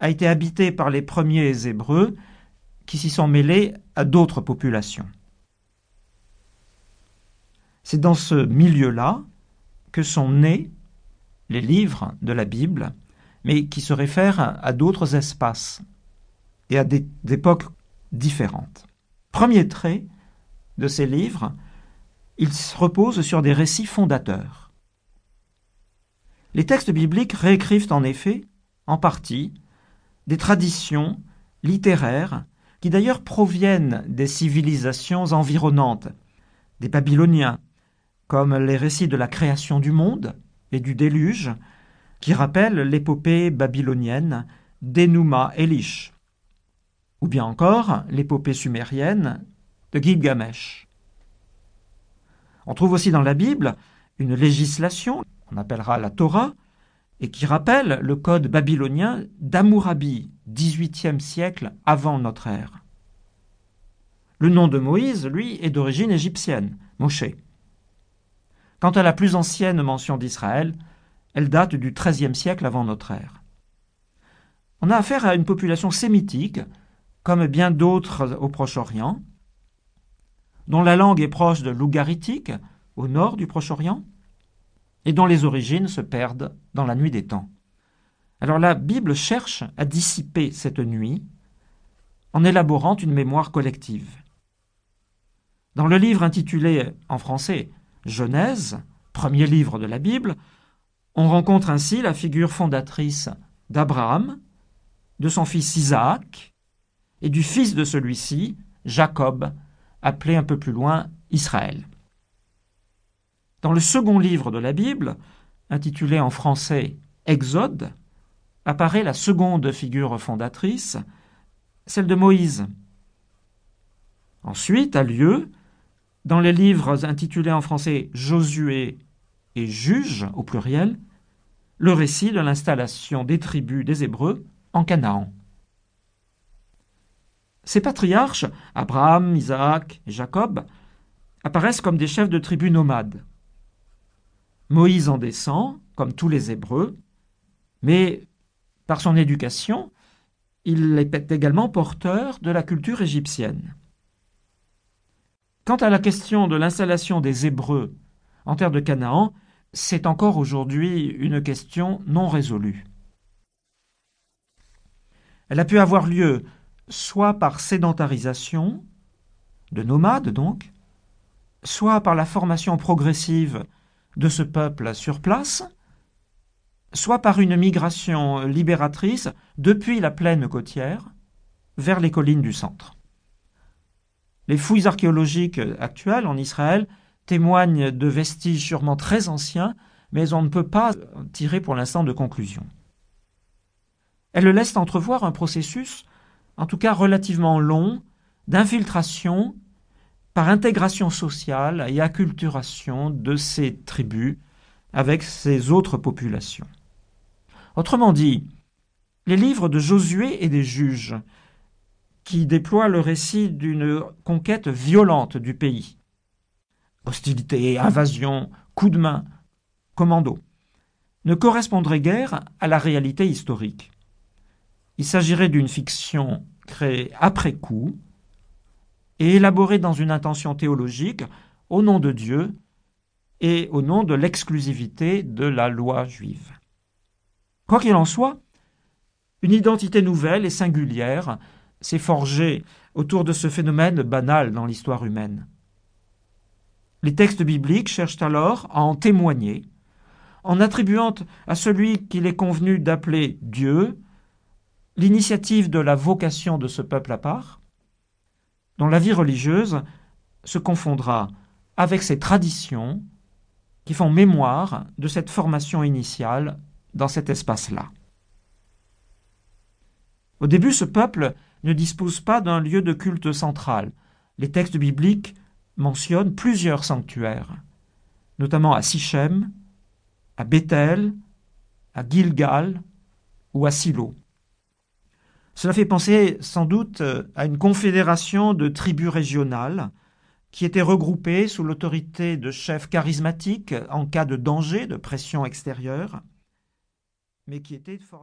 a été habité par les premiers Hébreux qui s'y sont mêlés à d'autres populations. C'est dans ce milieu-là que sont nés les livres de la Bible, mais qui se réfèrent à d'autres espaces et à des époques différentes. Premier trait de ces livres, ils reposent sur des récits fondateurs. Les textes bibliques réécrivent en effet, en partie, des traditions littéraires qui d'ailleurs proviennent des civilisations environnantes, des Babyloniens, comme les récits de la création du monde et du déluge, qui rappellent l'épopée babylonienne d'Enuma Elish, ou bien encore l'épopée sumérienne de Gilgamesh. On trouve aussi dans la Bible une législation, appellera la Torah, et qui rappelle le code babylonien d'Amourabi, 18e siècle avant notre ère. Le nom de Moïse, lui, est d'origine égyptienne, Moshe. Quant à la plus ancienne mention d'Israël, elle date du XIIIe siècle avant notre ère. On a affaire à une population sémitique, comme bien d'autres au Proche-Orient, dont la langue est proche de l'ougaritique, au nord du Proche-Orient, et dont les origines se perdent dans la nuit des temps. Alors la Bible cherche à dissiper cette nuit en élaborant une mémoire collective. Dans le livre intitulé en français Genèse, premier livre de la Bible, on rencontre ainsi la figure fondatrice d'Abraham, de son fils Isaac, et du fils de celui-ci, Jacob, appelé un peu plus loin Israël. Dans le second livre de la Bible, intitulé en français Exode, apparaît la seconde figure fondatrice, celle de Moïse. Ensuite a lieu, dans les livres intitulés en français Josué et Juge au pluriel, le récit de l'installation des tribus des Hébreux en Canaan. Ces patriarches, Abraham, Isaac et Jacob, apparaissent comme des chefs de tribus nomades. Moïse en descend, comme tous les Hébreux, mais par son éducation, il est également porteur de la culture égyptienne. Quant à la question de l'installation des Hébreux en terre de Canaan, c'est encore aujourd'hui une question non résolue. Elle a pu avoir lieu soit par sédentarisation, de nomades donc, soit par la formation progressive de ce peuple sur place, soit par une migration libératrice depuis la plaine côtière vers les collines du centre. Les fouilles archéologiques actuelles en Israël témoignent de vestiges sûrement très anciens, mais on ne peut pas tirer pour l'instant de conclusion. Elles laissent entrevoir un processus, en tout cas relativement long, d'infiltration par intégration sociale et acculturation de ces tribus avec ces autres populations. Autrement dit, les livres de Josué et des juges, qui déploient le récit d'une conquête violente du pays, hostilité, invasion, coup de main, commando, ne correspondraient guère à la réalité historique. Il s'agirait d'une fiction créée après coup, et élaboré dans une intention théologique au nom de Dieu et au nom de l'exclusivité de la loi juive. Quoi qu'il en soit, une identité nouvelle et singulière s'est forgée autour de ce phénomène banal dans l'histoire humaine. Les textes bibliques cherchent alors à en témoigner, en attribuant à celui qu'il est convenu d'appeler Dieu l'initiative de la vocation de ce peuple à part, dont la vie religieuse se confondra avec ces traditions qui font mémoire de cette formation initiale dans cet espace-là. Au début, ce peuple ne dispose pas d'un lieu de culte central. Les textes bibliques mentionnent plusieurs sanctuaires, notamment à Sichem, à Bethel, à Gilgal ou à Silo. Cela fait penser sans doute euh, à une confédération de tribus régionales qui étaient regroupées sous l'autorité de chefs charismatiques en cas de danger, de pression extérieure, mais qui étaient fort